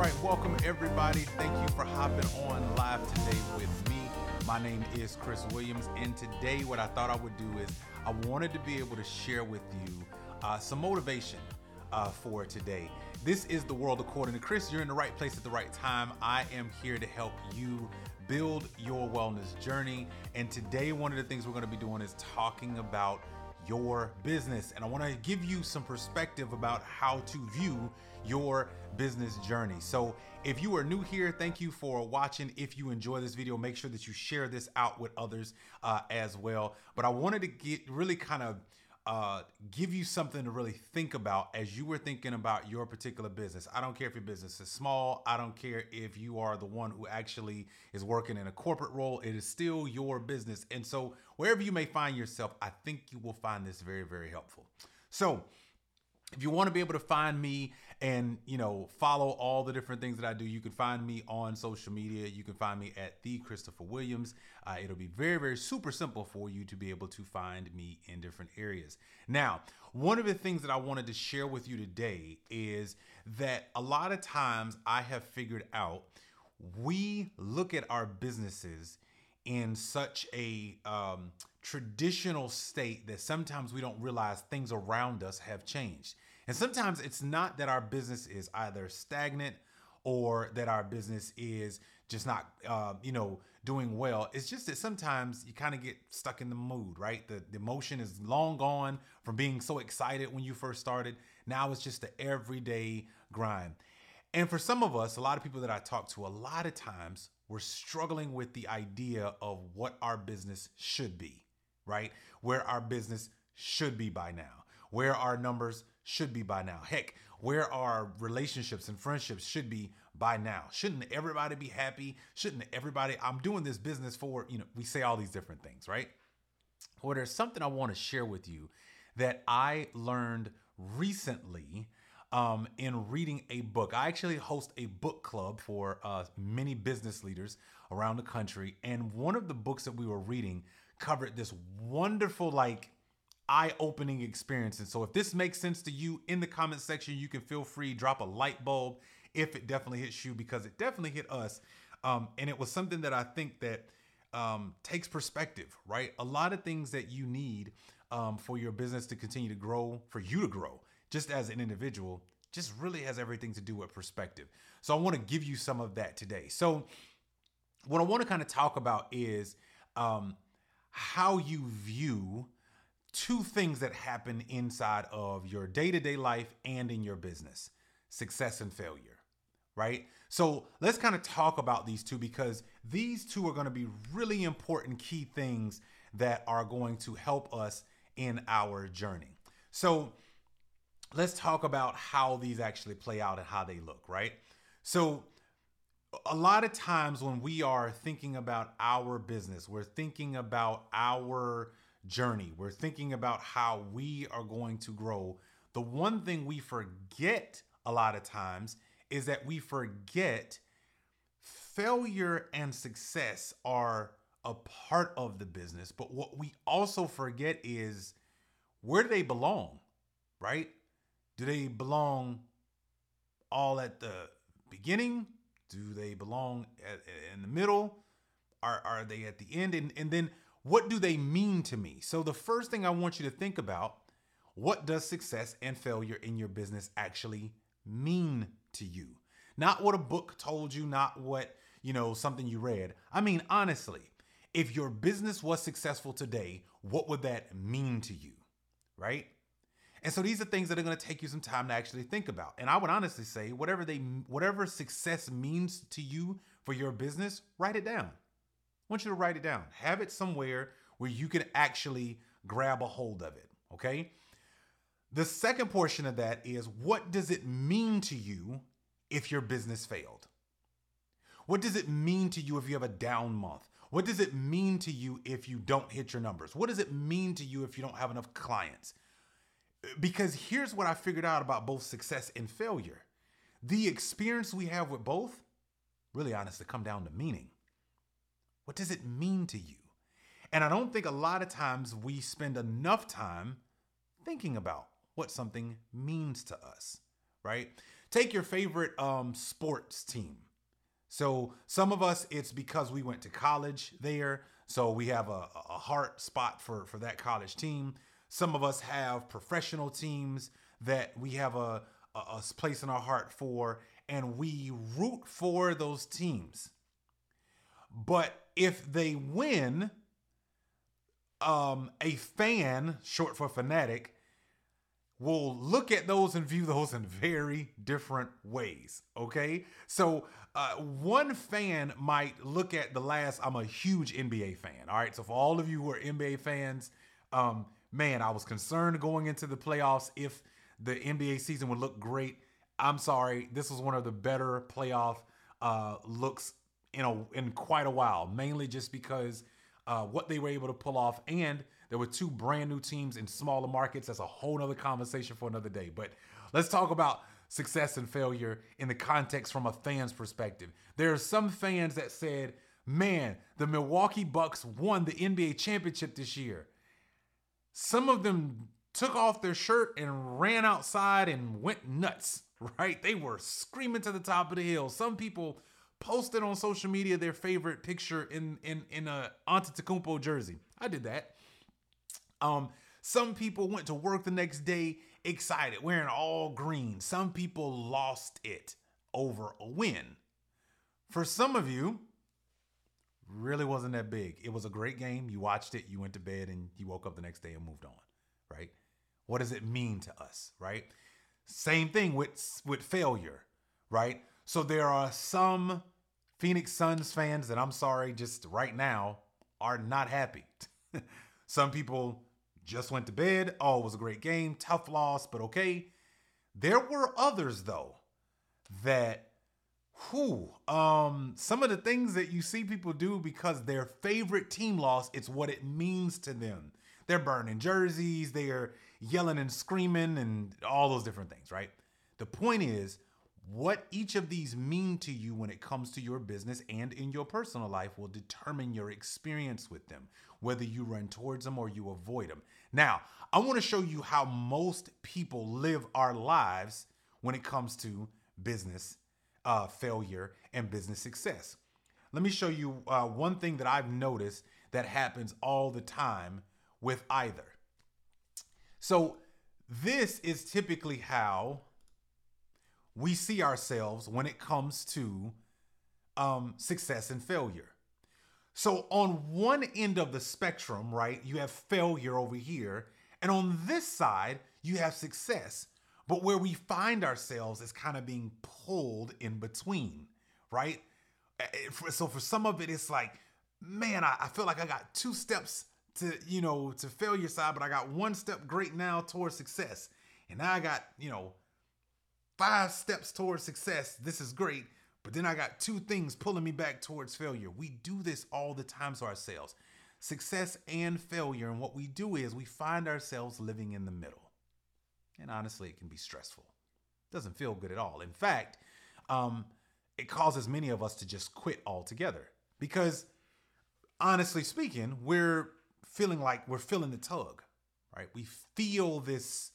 right, welcome everybody. Thank you for hopping on live today with me. My name is Chris Williams, and today, what I thought I would do is I wanted to be able to share with you uh, some motivation uh, for today. This is the world according to Chris. You're in the right place at the right time. I am here to help you build your wellness journey. And today, one of the things we're going to be doing is talking about your business. And I want to give you some perspective about how to view your business journey. So, if you are new here, thank you for watching. If you enjoy this video, make sure that you share this out with others uh, as well. But I wanted to get really kind of uh, give you something to really think about as you were thinking about your particular business. I don't care if your business is small. I don't care if you are the one who actually is working in a corporate role. It is still your business. And so, wherever you may find yourself, I think you will find this very, very helpful. So, if you want to be able to find me and you know follow all the different things that i do. You can find me on social media. You can find me at the christopher williams. Uh, it'll be very very super simple for you to be able to find me in different areas. Now one of the things that i wanted to share with you today is that a lot of times i have figured out we look at our businesses in such a um, traditional state that sometimes we don't realize things around us have changed. And sometimes it's not that our business is either stagnant or that our business is just not, uh, you know, doing well. It's just that sometimes you kind of get stuck in the mood, right? The, the emotion is long gone from being so excited when you first started. Now it's just the everyday grind. And for some of us, a lot of people that I talk to, a lot of times we're struggling with the idea of what our business should be, right? Where our business should be by now, where our numbers should be by now. Heck, where our relationships and friendships should be by now. Shouldn't everybody be happy? Shouldn't everybody, I'm doing this business for, you know, we say all these different things, right? Well, there's something I want to share with you that I learned recently um, in reading a book. I actually host a book club for uh, many business leaders around the country. And one of the books that we were reading covered this wonderful, like, eye opening experience. And so, if this makes sense to you in the comment section, you can feel free drop a light bulb if it definitely hits you because it definitely hit us. Um, and it was something that I think that um, takes perspective, right? A lot of things that you need um, for your business to continue to grow, for you to grow, just as an individual, just really has everything to do with perspective. So I want to give you some of that today. So what I want to kind of talk about is um, how you view two things that happen inside of your day-to-day life and in your business success and failure right so let's kind of talk about these two because these two are going to be really important key things that are going to help us in our journey so let's talk about how these actually play out and how they look, right? So, a lot of times when we are thinking about our business, we're thinking about our journey, we're thinking about how we are going to grow. The one thing we forget a lot of times is that we forget failure and success are a part of the business, but what we also forget is where do they belong, right? Do they belong all at the beginning? Do they belong at, in the middle? Are, are they at the end? And, and then what do they mean to me? So, the first thing I want you to think about what does success and failure in your business actually mean to you? Not what a book told you, not what, you know, something you read. I mean, honestly, if your business was successful today, what would that mean to you? Right? And so these are things that are going to take you some time to actually think about. And I would honestly say whatever they whatever success means to you for your business, write it down. Want you to write it down. Have it somewhere where you can actually grab a hold of it, okay? The second portion of that is what does it mean to you if your business failed? What does it mean to you if you have a down month? What does it mean to you if you don't hit your numbers? What does it mean to you if you don't have enough clients? because here's what I figured out about both success and failure. The experience we have with both, really honestly, come down to meaning. What does it mean to you? And I don't think a lot of times we spend enough time thinking about what something means to us, right? take your favorite um, sports team. So some of us, it's because we went to college there. So we have a, a heart spot for, for that college team. Some of us have professional teams that we have a, a, a place in our heart for, and we root for those teams. But if they win, um, a fan, short for fanatic, will look at those and view those in very different ways. Okay. So, uh, one fan might look at the last, I'm a huge NBA fan. All right. So, for all of you who are NBA fans, um, man, I was concerned going into the playoffs if the NBA season would look great. I'm sorry. This was one of the better playoff uh, looks in a in quite a while, mainly just because uh, what they were able to pull off. And there were two brand new teams in smaller markets. That's a whole nother conversation for another day. But let's talk about success and failure in the context from a fan's perspective. There are some fans that said, man, the Milwaukee Bucks won the NBA championship this year. Some of them took off their shirt and ran outside and went nuts, right? They were screaming to the top of the hill. Some people posted on social media their favorite picture in in in a Antetokounmpo jersey. I did that. Um, some people went to work the next day excited, wearing all green. Some people lost it over a win. For some of you, really wasn't that big. It was a great game. You watched it, you went to bed, and you woke up the next day and moved on. Right? What does it mean to us? Right? Same thing with with failure. Right? So there are some Phoenix Suns fans that I'm sorry, just right now, are not happy. some people just went to bed. Oh, it was a great game. Tough loss, but okay. There were others though that who um some of the things that you see people do because their favorite team lost, it's what it means to them. They're burning jerseys, they're yelling and screaming and all those different things, right? The point is what each of these mean to you when it comes to your business and in your personal life will determine your experience with them, whether you run towards them or you avoid them. Now, I want to show you how most people live our lives when it comes to business uh, failure and business success. Let me show you uh, one thing that I've noticed that happens all the time with either. So, this is typically how we see ourselves when it comes to um, success and failure. So, on one end of the spectrum, right, you have failure over here, and on this side, you have success. But where we find ourselves is kind of being pulled in between, right? So, for some of it, it's like, man, I, I feel like I got two steps to, you know, to failure side, but I got one step great now towards success. And now I got, you know, five steps towards success. This is great. But then I got two things pulling me back towards failure. We do this all the time to ourselves success and failure. And what we do is we find ourselves living in the middle. And honestly, it can be stressful. It doesn't feel good at all. In fact, um, it causes many of us to just quit altogether because honestly speaking, we're feeling like we're feeling the tug, right? We feel this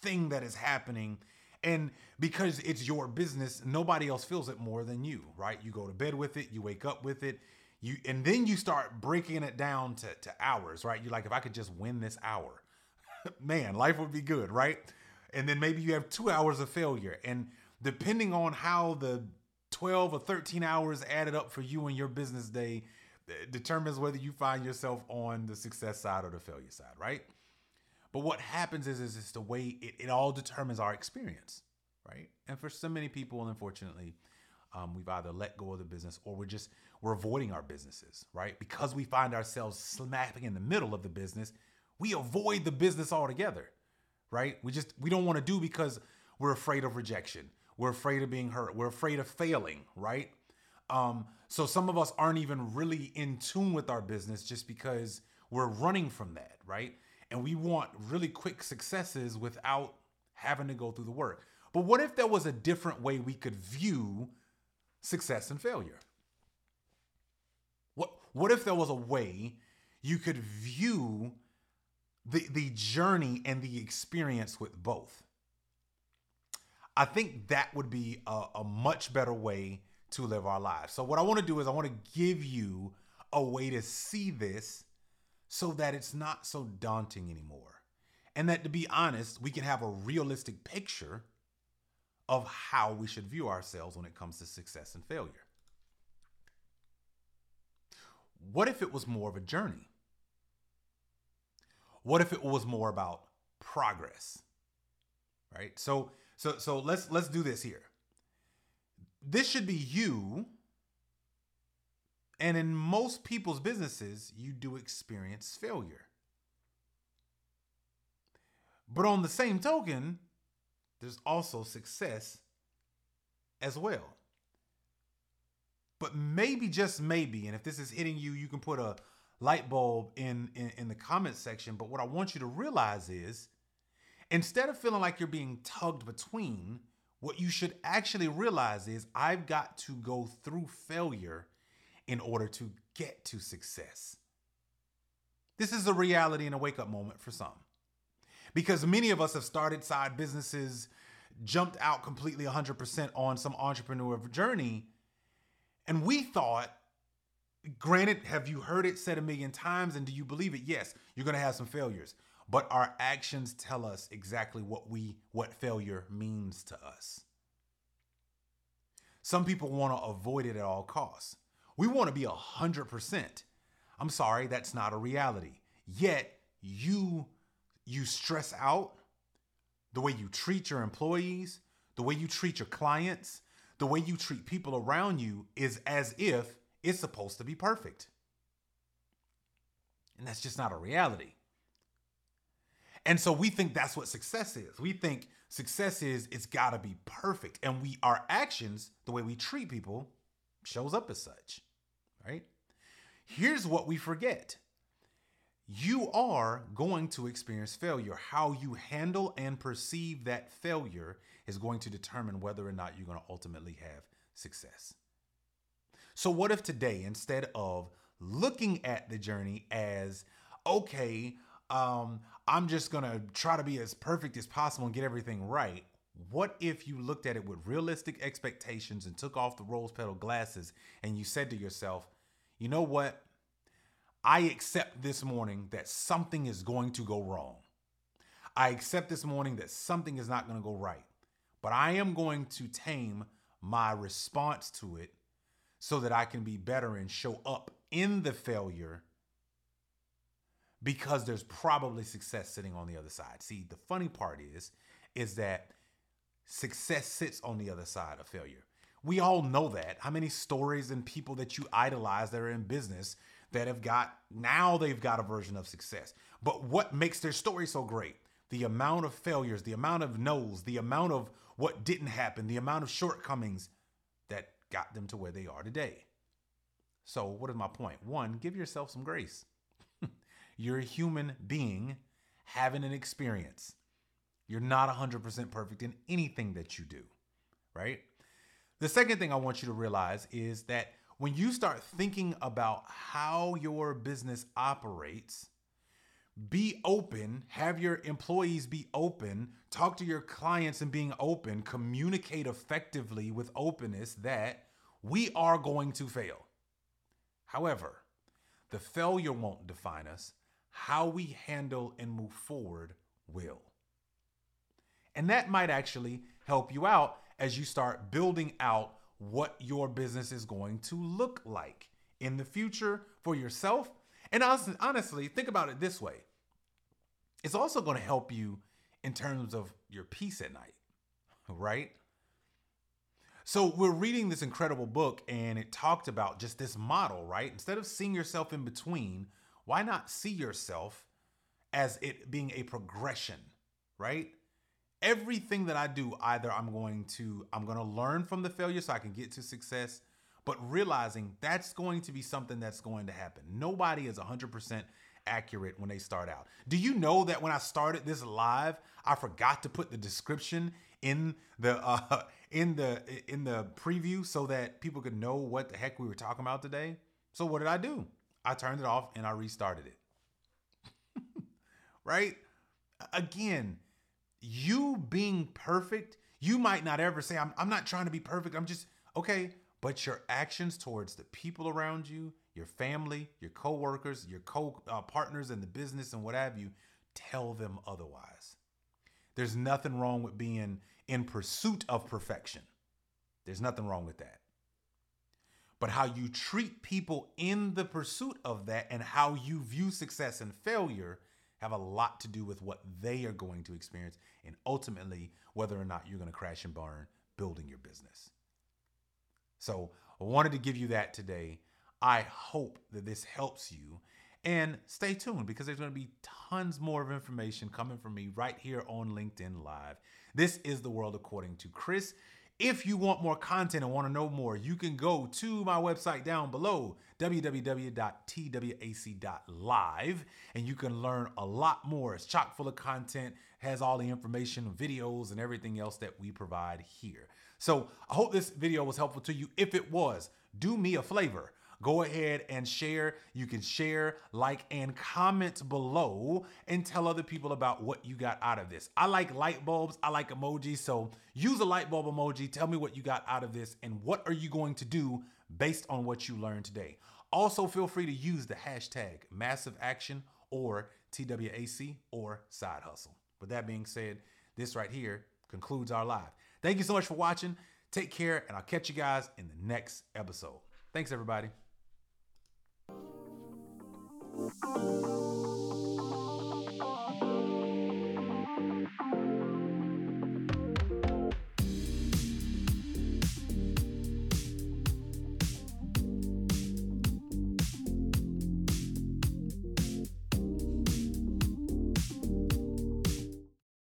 thing that is happening and because it's your business, nobody else feels it more than you, right? You go to bed with it, you wake up with it, you and then you start breaking it down to, to hours, right? You're like, if I could just win this hour, man, life would be good, right? And then maybe you have two hours of failure. And depending on how the 12 or 13 hours added up for you and your business day determines whether you find yourself on the success side or the failure side, right? But what happens is, is it's the way it, it all determines our experience, right? And for so many people, unfortunately, um, we've either let go of the business or we're just we're avoiding our businesses, right? Because we find ourselves slapping in the middle of the business, we avoid the business altogether, right? We just we don't want to do because we're afraid of rejection, we're afraid of being hurt, we're afraid of failing, right? Um, so some of us aren't even really in tune with our business just because we're running from that, right? And we want really quick successes without having to go through the work. But what if there was a different way we could view success and failure? What what if there was a way you could view the the journey and the experience with both? I think that would be a, a much better way to live our lives. So, what I want to do is, I want to give you a way to see this so that it's not so daunting anymore. And that, to be honest, we can have a realistic picture of how we should view ourselves when it comes to success and failure. What if it was more of a journey? What if it was more about progress? Right? So so so let's let's do this here. This should be you and in most people's businesses, you do experience failure. But on the same token, there's also success as well. But maybe, just maybe, and if this is hitting you, you can put a light bulb in, in, in the comment section. But what I want you to realize is instead of feeling like you're being tugged between, what you should actually realize is I've got to go through failure in order to get to success. This is a reality and a wake up moment for some. Because many of us have started side businesses, jumped out completely 100% on some entrepreneur journey, and we thought, granted, have you heard it said a million times and do you believe it? Yes, you're going to have some failures, but our actions tell us exactly what we what failure means to us. Some people want to avoid it at all costs. We want to be 100%. I'm sorry, that's not a reality. Yet, you you stress out the way you treat your employees, the way you treat your clients, the way you treat people around you is as if it's supposed to be perfect. And that's just not a reality. And so we think that's what success is. We think success is it's got to be perfect. And we our actions, the way we treat people shows up as such, right? Here's what we forget. You are going to experience failure. How you handle and perceive that failure is going to determine whether or not you're going to ultimately have success. So, what if today, instead of looking at the journey as, okay, um, I'm just going to try to be as perfect as possible and get everything right, what if you looked at it with realistic expectations and took off the rose petal glasses and you said to yourself, you know what? I accept this morning that something is going to go wrong. I accept this morning that something is not going to go right but I am going to tame my response to it so that I can be better and show up in the failure because there's probably success sitting on the other side. See, the funny part is is that success sits on the other side of failure. We all know that. How many stories and people that you idolize that are in business that have got now they've got a version of success. But what makes their story so great? The amount of failures, the amount of no's, the amount of what didn't happen, the amount of shortcomings that got them to where they are today. So, what is my point? One, give yourself some grace. You're a human being having an experience. You're not 100% perfect in anything that you do, right? The second thing I want you to realize is that when you start thinking about how your business operates, be open, have your employees be open, talk to your clients and being open, communicate effectively with openness that we are going to fail. However, the failure won't define us. How we handle and move forward will. And that might actually help you out as you start building out what your business is going to look like in the future for yourself and honestly, think about it this way it's also going to help you in terms of your peace at night, right? So we're reading this incredible book and it talked about just this model, right? Instead of seeing yourself in between, why not see yourself as it being a progression, right? Everything that I do, either I'm going to I'm going to learn from the failure so I can get to success but realizing that's going to be something that's going to happen. Nobody is 100% accurate when they start out. Do you know that when I started this live, I forgot to put the description in the uh, in the in the preview so that people could know what the heck we were talking about today? So what did I do? I turned it off and I restarted it. right? Again, you being perfect, You might not ever say, I'm, I'm not trying to be perfect. I'm just, okay. But your actions towards the people around you, your family, your coworkers, your co-partners uh, in the business and what have you, tell them otherwise. There's nothing wrong with being in pursuit of perfection. There's nothing wrong with that. But how you treat people in the pursuit of that and how you view success and failure have a lot to do with what they are going to experience and ultimately whether or not you're going to crash and burn building your business. So I wanted to give you that today. I hope that this helps you. And stay tuned because there's going to be tons more of information coming from me right here on LinkedIn Live. This is the world according to Chris. If you want more content and want to know more, you can go to my website down below, www.twac.live, and you can learn a lot more. It's chock full of content, has all the information, videos, and everything else that we provide here. So I hope this video was helpful to you. If it was, do me a favor go ahead and share. You can share, like, and comment below and tell other people about what you got out of this. I like light bulbs, I like emojis. So use a light bulb emoji. Tell me what you got out of this and what are you going to do based on what you learned today. Also, feel free to use the hashtag massive action or TWAC or side hustle. With that being said, this right here concludes our live. Thank you so much for watching. Take care, and I'll catch you guys in the next episode. Thanks, everybody. Thank you.